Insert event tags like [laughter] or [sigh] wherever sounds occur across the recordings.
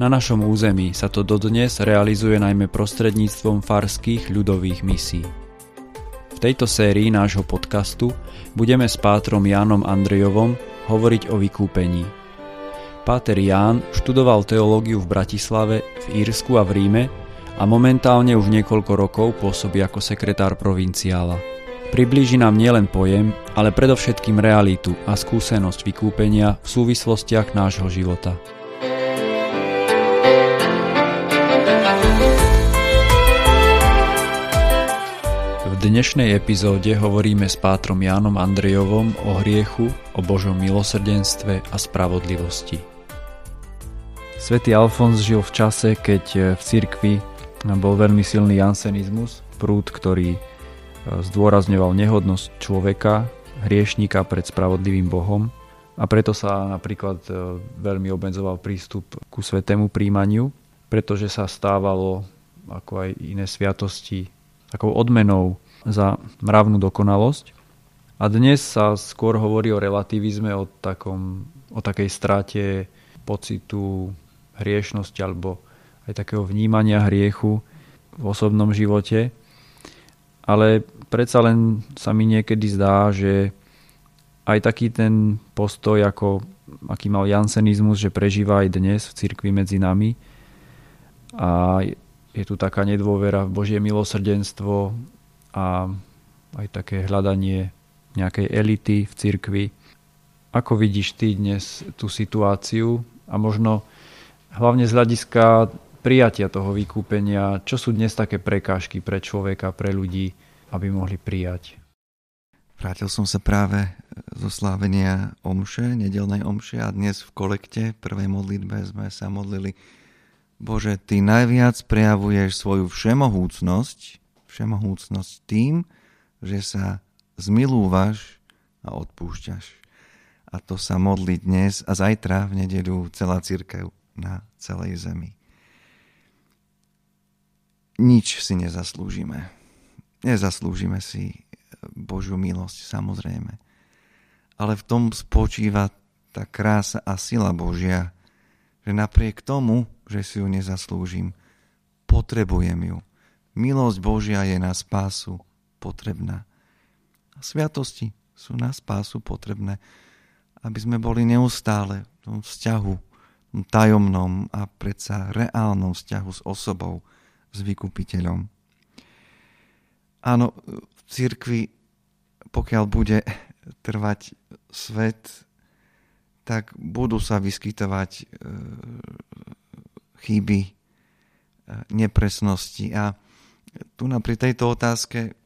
Na našom území sa to dodnes realizuje najmä prostredníctvom farských ľudových misí. V tejto sérii nášho podcastu budeme s pátrom Jánom Andrejovom hovoriť o vykúpení. Páter Ján študoval teológiu v Bratislave, v Írsku a v Ríme a momentálne už niekoľko rokov pôsobí ako sekretár provinciála. Priblíži nám nielen pojem, ale predovšetkým realitu a skúsenosť vykúpenia v súvislostiach nášho života. Dnešnej epizóde hovoríme s pátrom Jánom Andrejovom o hriechu, o Božom milosrdenstve a spravodlivosti. Svetý Alfons žil v čase, keď e, v cirkvi bol veľmi silný jansenizmus, prúd, ktorý e, zdôrazňoval nehodnosť človeka, hriešníka pred spravodlivým Bohom a preto sa napríklad e, veľmi obmedzoval prístup ku svetému príjmaniu, pretože sa stávalo ako aj iné sviatosti takou odmenou za mravnú dokonalosť. A dnes sa skôr hovorí o relativizme, o, takom, o takej strate pocitu hriešnosti alebo aj takého vnímania hriechu v osobnom živote. Ale predsa len sa mi niekedy zdá, že aj taký ten postoj, ako aký mal jansenizmus, že prežíva aj dnes v cirkvi medzi nami. A je tu taká nedôvera v Božie milosrdenstvo, a aj také hľadanie nejakej elity v cirkvi. Ako vidíš ty dnes tú situáciu a možno hlavne z hľadiska prijatia toho vykúpenia, čo sú dnes také prekážky pre človeka, pre ľudí, aby mohli prijať? Vrátil som sa práve zo slávenia omše, nedelnej omše a dnes v kolekte, prvej modlitbe sme sa modlili Bože, Ty najviac prejavuješ svoju všemohúcnosť všemohúcnosť tým, že sa zmilúvaš a odpúšťaš. A to sa modlí dnes a zajtra v nedeľu celá církev na celej zemi. Nič si nezaslúžime. Nezaslúžime si Božiu milosť, samozrejme. Ale v tom spočíva tá krása a sila Božia, že napriek tomu, že si ju nezaslúžim, potrebujem ju Milosť Božia je na spásu potrebná. A sviatosti sú na spásu potrebné, aby sme boli neustále v tom vzťahu, tom tajomnom a predsa reálnom vzťahu s osobou, s vykupiteľom. Áno, v cirkvi, pokiaľ bude trvať svet, tak budú sa vyskytovať e, chyby, e, nepresnosti a tu na pri tejto otázke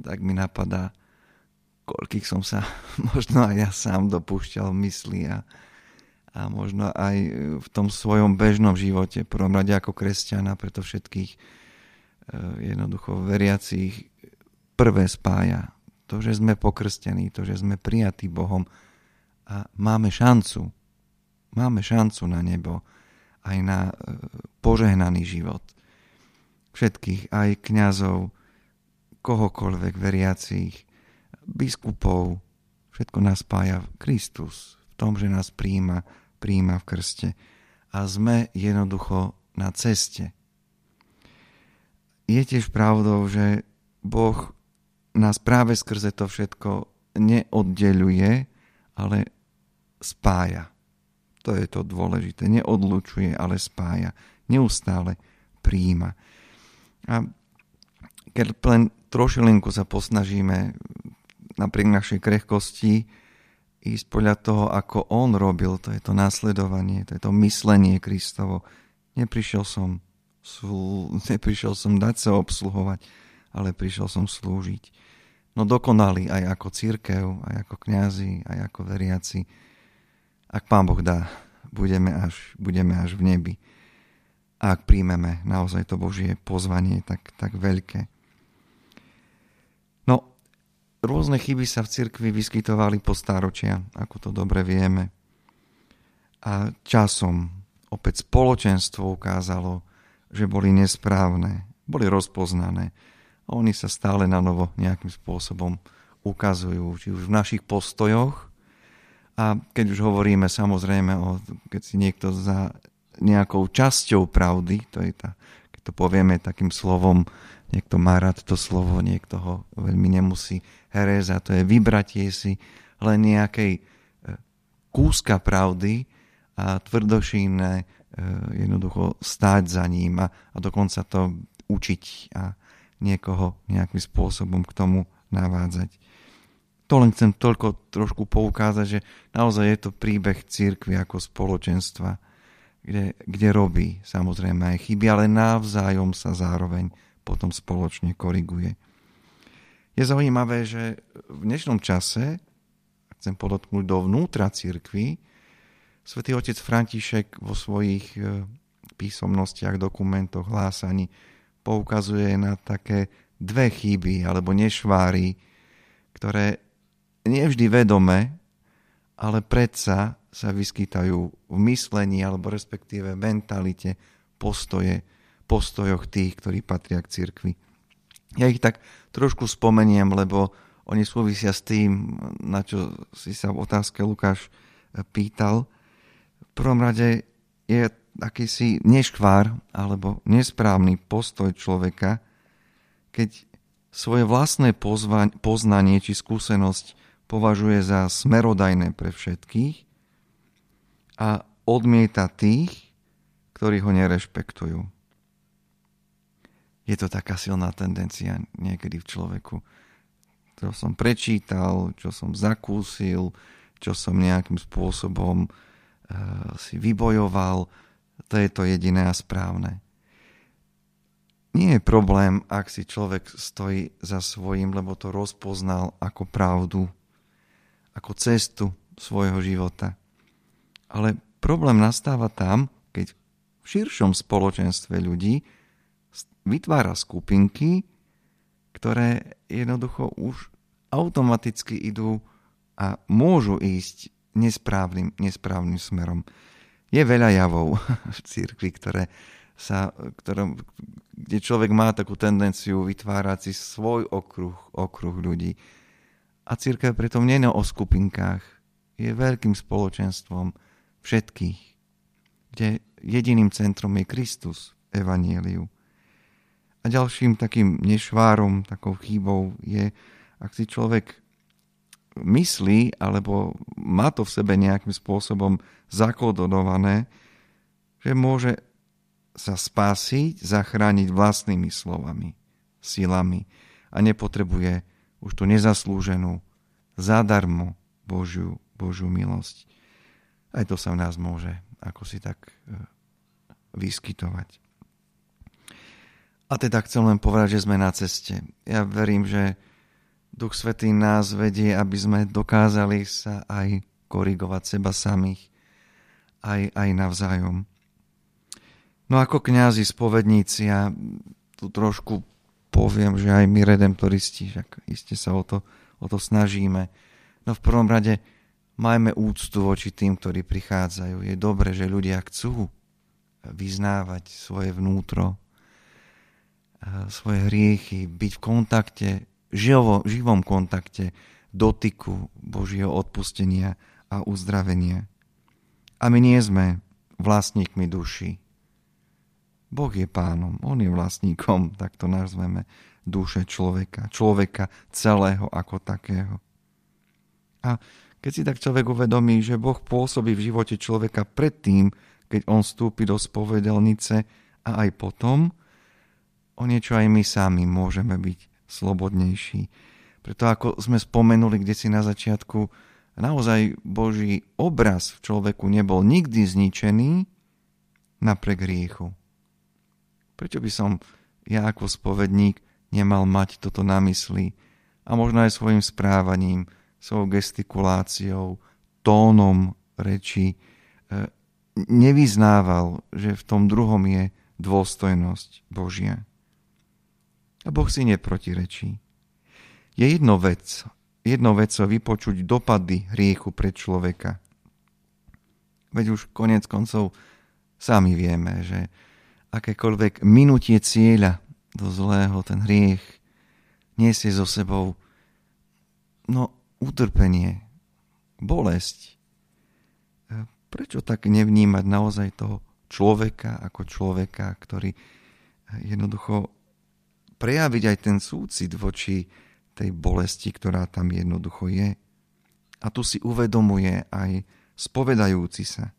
tak mi napadá, koľkých som sa [laughs] možno aj ja sám dopúšťal mysli a, a možno aj v tom svojom bežnom živote, prvom rade ako kresťana, preto všetkých e, jednoducho veriacich prvé spája. To, že sme pokrstení, to, že sme prijatí Bohom a máme šancu, máme šancu na nebo, aj na e, požehnaný život všetkých, aj kňazov, kohokoľvek veriacich, biskupov, všetko nás spája Kristus v tom, že nás príjima, príjima v krste. A sme jednoducho na ceste. Je tiež pravdou, že Boh nás práve skrze to všetko neoddeluje, ale spája. To je to dôležité. Neodlučuje, ale spája. Neustále príjima. A keď len trošilinku sa posnažíme napriek našej krehkosti ísť podľa toho, ako on robil, to je to následovanie, to je to myslenie Kristovo. Neprišiel som, [laughs] neprišiel som dať sa obsluhovať, ale prišiel som slúžiť. No dokonali aj ako církev, aj ako kňazi, aj ako veriaci, ak pán Boh dá budeme až, budeme až v nebi. A ak príjmeme naozaj to Božie pozvanie tak, tak veľké. No, rôzne chyby sa v cirkvi vyskytovali po stáročia, ako to dobre vieme. A časom opäť spoločenstvo ukázalo, že boli nesprávne, boli rozpoznané. A oni sa stále na novo nejakým spôsobom ukazujú, či už v našich postojoch, a keď už hovoríme samozrejme o, keď si niekto za nejakou časťou pravdy, to je tá, keď to povieme takým slovom, niekto má rád to slovo, niekto ho veľmi nemusí hereza, to je vybratie si len nejakej e, kúska pravdy a tvrdošíne e, jednoducho stáť za ním a, a dokonca to učiť a niekoho nejakým spôsobom k tomu navádzať. To len chcem toľko trošku poukázať, že naozaj je to príbeh církvy ako spoločenstva, kde, kde robí samozrejme aj chyby, ale navzájom sa zároveň potom spoločne koriguje. Je zaujímavé, že v dnešnom čase, chcem podotknúť dovnútra církvy, svätý otec František vo svojich e, písomnostiach, dokumentoch, hlásaní poukazuje na také dve chyby alebo nešváry, ktoré nie vždy vedome, ale predsa sa vyskytajú v myslení alebo respektíve mentalite, postoje, postojoch tých, ktorí patria k cirkvi. Ja ich tak trošku spomeniem, lebo oni súvisia s tým, na čo si sa v otázke Lukáš pýtal. V prvom rade je akýsi neškvár alebo nesprávny postoj človeka, keď svoje vlastné poznanie či skúsenosť považuje za smerodajné pre všetkých a odmieta tých, ktorí ho nerešpektujú. Je to taká silná tendencia niekedy v človeku. Čo som prečítal, čo som zakúsil, čo som nejakým spôsobom uh, si vybojoval, to je to jediné a správne. Nie je problém, ak si človek stojí za svojím, lebo to rozpoznal ako pravdu ako cestu svojho života. Ale problém nastáva tam, keď v širšom spoločenstve ľudí vytvára skupinky, ktoré jednoducho už automaticky idú a môžu ísť nesprávnym, nesprávnym smerom. Je veľa javov [laughs] v církvi, ktoré sa, ktoré, kde človek má takú tendenciu vytvárať si svoj okruh, okruh ľudí a církev preto nie je o skupinkách, je veľkým spoločenstvom všetkých, kde jediným centrom je Kristus v Evanieliu. A ďalším takým nešvárom, takou chybou je, ak si človek myslí, alebo má to v sebe nejakým spôsobom zakodonované, že môže sa spásiť, zachrániť vlastnými slovami, silami a nepotrebuje už tú nezaslúženú, zadarmo Božiu, Božiu milosť. Aj to sa v nás môže ako si tak e, vyskytovať. A teda chcem len povedať, že sme na ceste. Ja verím, že Duch Svetý nás vedie, aby sme dokázali sa aj korigovať seba samých, aj, aj navzájom. No ako kňazi, spovedníci, ja tu trošku poviem, že aj my redemptoristi, však iste sa o to, o to snažíme. No v prvom rade majme úctu voči tým, ktorí prichádzajú. Je dobre, že ľudia chcú vyznávať svoje vnútro, svoje hriechy, byť v kontakte, živo, živom kontakte, dotyku Božieho odpustenia a uzdravenia. A my nie sme vlastníkmi duši. Boh je pánom, on je vlastníkom, tak to nazveme, duše človeka, človeka celého ako takého. A keď si tak človek uvedomí, že Boh pôsobí v živote človeka predtým, keď on vstúpi do spovedelnice a aj potom, o niečo aj my sami môžeme byť slobodnejší. Preto ako sme spomenuli kde si na začiatku, naozaj Boží obraz v človeku nebol nikdy zničený napriek riechu. Prečo by som ja ako spovedník nemal mať toto na mysli a možno aj svojim správaním, svojou gestikuláciou, tónom reči, e, nevyznával, že v tom druhom je dôstojnosť Božia. A Boh si neprotirečí. Je jedno vec, jedno vec vypočuť dopady hriechu pre človeka. Veď už konec koncov sami vieme, že akékoľvek minutie cieľa do zlého, ten hriech nesie so sebou no, utrpenie, bolesť. Prečo tak nevnímať naozaj toho človeka ako človeka, ktorý jednoducho prejaviť aj ten súcit voči tej bolesti, ktorá tam jednoducho je. A tu si uvedomuje aj spovedajúci sa.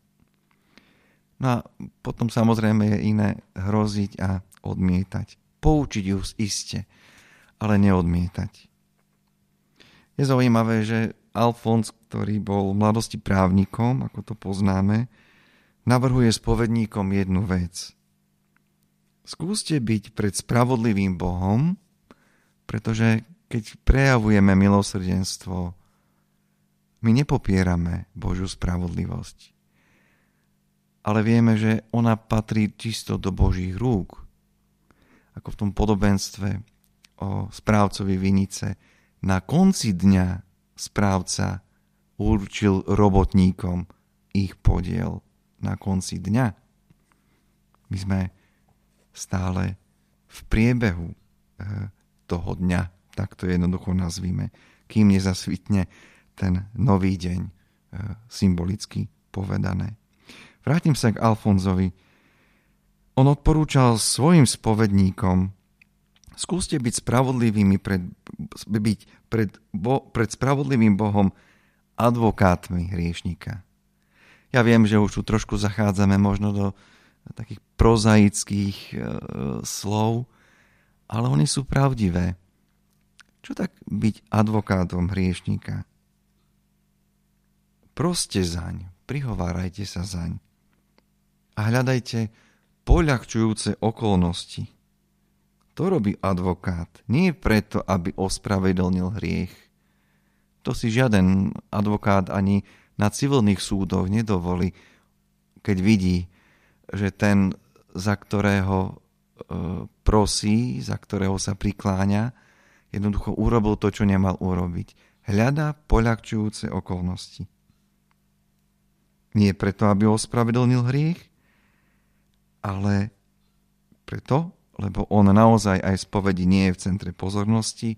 No a potom samozrejme je iné hroziť a odmietať. Poučiť ju iste, ale neodmietať. Je zaujímavé, že Alfons, ktorý bol v mladosti právnikom, ako to poznáme, navrhuje spovedníkom jednu vec. Skúste byť pred spravodlivým Bohom, pretože keď prejavujeme milosrdenstvo, my nepopierame Božiu spravodlivosť. Ale vieme, že ona patrí čisto do Božích rúk. Ako v tom podobenstve o správcovi vinice. Na konci dňa správca určil robotníkom ich podiel na konci dňa. My sme stále v priebehu eh, toho dňa, tak to jednoducho nazvime, kým nezasvitne ten nový deň, eh, symbolicky povedané. Vrátim sa k Alfonzovi. On odporúčal svojim spovedníkom, skúste byť spravodlivými pred, byť pred, bo, pred spravodlivým Bohom advokátmi hriešnika. Ja viem, že už tu trošku zachádzame možno do takých prozaických e, slov, ale oni sú pravdivé. Čo tak byť advokátom hriešníka? Proste zaň, prihovárajte sa zaň a hľadajte poľahčujúce okolnosti. To robí advokát. Nie preto, aby ospravedlnil hriech. To si žiaden advokát ani na civilných súdoch nedovolí, keď vidí, že ten, za ktorého e, prosí, za ktorého sa prikláňa, jednoducho urobil to, čo nemal urobiť. Hľada poľahčujúce okolnosti. Nie preto, aby ospravedlnil hriech, ale preto, lebo on naozaj aj spovedi nie je v centre pozornosti,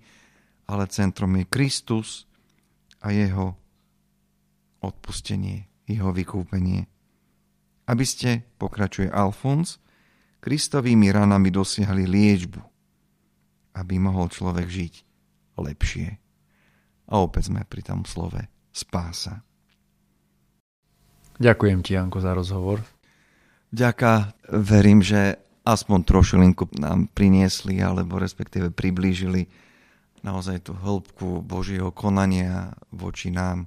ale centrom je Kristus a jeho odpustenie, jeho vykúpenie aby ste, pokračuje Alfons, Kristovými ranami dosiahli liečbu, aby mohol človek žiť lepšie. A opäť sme pri tom slove spása. Ďakujem ti, Janko, za rozhovor. Ďaká, verím, že aspoň trošilinku nám priniesli, alebo respektíve priblížili naozaj tú hĺbku Božieho konania voči nám,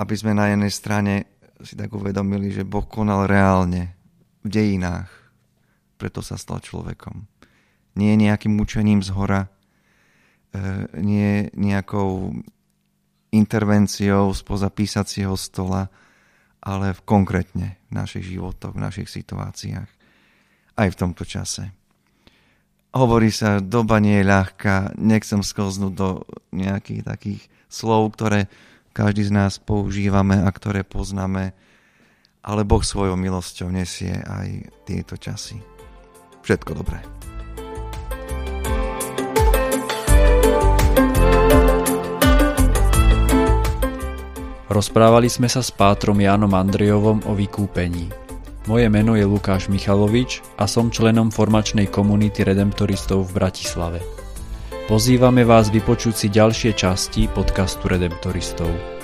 aby sme na jednej strane si tak uvedomili, že Boh konal reálne v dejinách. Preto sa stal človekom. Nie nejakým mučením z hora, e, nie nejakou intervenciou spoza písacieho stola, ale v konkrétne v našich životoch, v našich situáciách. Aj v tomto čase. Hovorí sa, doba nie je ľahká, nechcem sklznúť do nejakých takých slov, ktoré každý z nás používame a ktoré poznáme, ale Boh svojou milosťou nesie aj tieto časy. Všetko dobré. Rozprávali sme sa s pátrom Jánom Andrejovom o vykúpení. Moje meno je Lukáš Michalovič a som členom formačnej komunity redemptoristov v Bratislave. Pozývame vás vypočuť si ďalšie časti podcastu Redemptoristov.